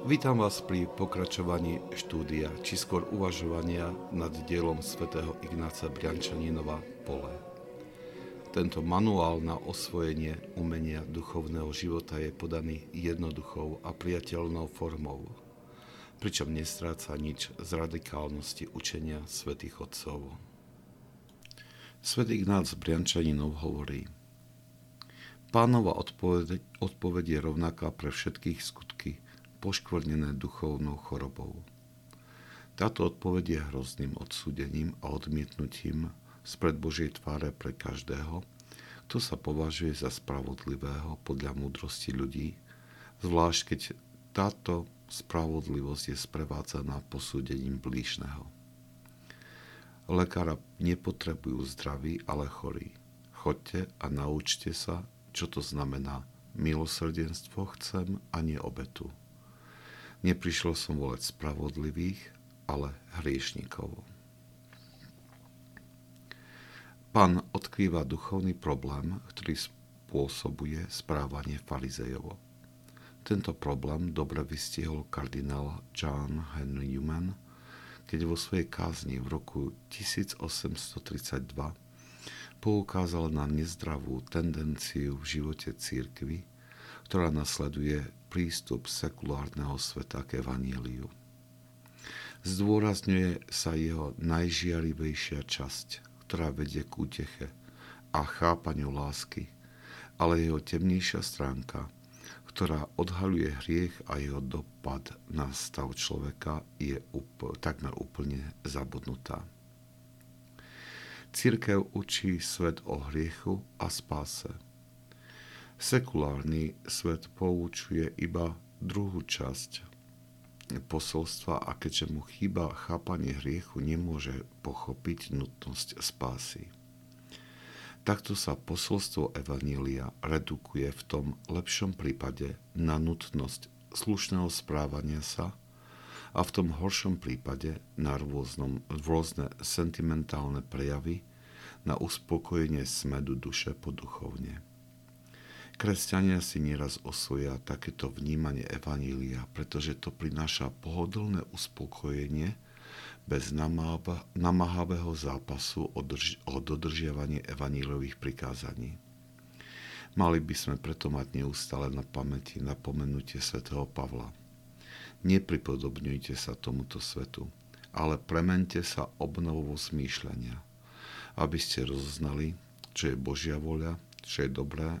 Vítam vás pri pokračovaní štúdia, či skôr uvažovania nad dielom svätého Ignáca Briančaninova Pole. Tento manuál na osvojenie umenia duchovného života je podaný jednoduchou a priateľnou formou, pričom nestráca nič z radikálnosti učenia svätých Otcov. Svetý Ignác Briančaninov hovorí Pánova odpoveď, odpoveď je rovnaká pre všetkých skutky – poškvrnené duchovnou chorobou. Táto odpoveď je hrozným odsúdením a odmietnutím spred Božej tváre pre každého, kto sa považuje za spravodlivého podľa múdrosti ľudí, zvlášť keď táto spravodlivosť je sprevádzaná posúdením blížneho. Lekára nepotrebujú zdraví, ale chorí. Chodte a naučte sa, čo to znamená. Milosrdenstvo chcem a nie obetu. Neprišiel som volať spravodlivých, ale hriešnikov. Pán odkrýva duchovný problém, ktorý spôsobuje správanie farizejovo. Tento problém dobre vystihol kardinál John Henry Newman, keď vo svojej kázni v roku 1832 poukázal na nezdravú tendenciu v živote církvy, ktorá nasleduje prístup sekulárneho sveta k evaníliu. Zdôrazňuje sa jeho najžiarivejšia časť, ktorá vedie k úteche a chápaniu lásky, ale jeho temnejšia stránka, ktorá odhaľuje hriech a jeho dopad na stav človeka, je úpl, takmer úplne zabudnutá. Církev učí svet o hriechu a spáse – Sekulárny svet poučuje iba druhú časť posolstva a keďže mu chýba chápanie hriechu, nemôže pochopiť nutnosť spásy. Takto sa posolstvo Evanília redukuje v tom lepšom prípade na nutnosť slušného správania sa a v tom horšom prípade na rôznom, rôzne sentimentálne prejavy na uspokojenie smedu duše poduchovne. Kresťania si nieraz osvoja takéto vnímanie Evanília, pretože to prináša pohodlné uspokojenie bez namáhavého zápasu o, drž- o dodržiavanie evaníliových prikázaní. Mali by sme preto mať neustále na pamäti napomenutie svätého Pavla. Nepripodobňujte sa tomuto svetu, ale premente sa obnovou zmýšľania, aby ste rozoznali, čo je Božia voľa, čo je dobré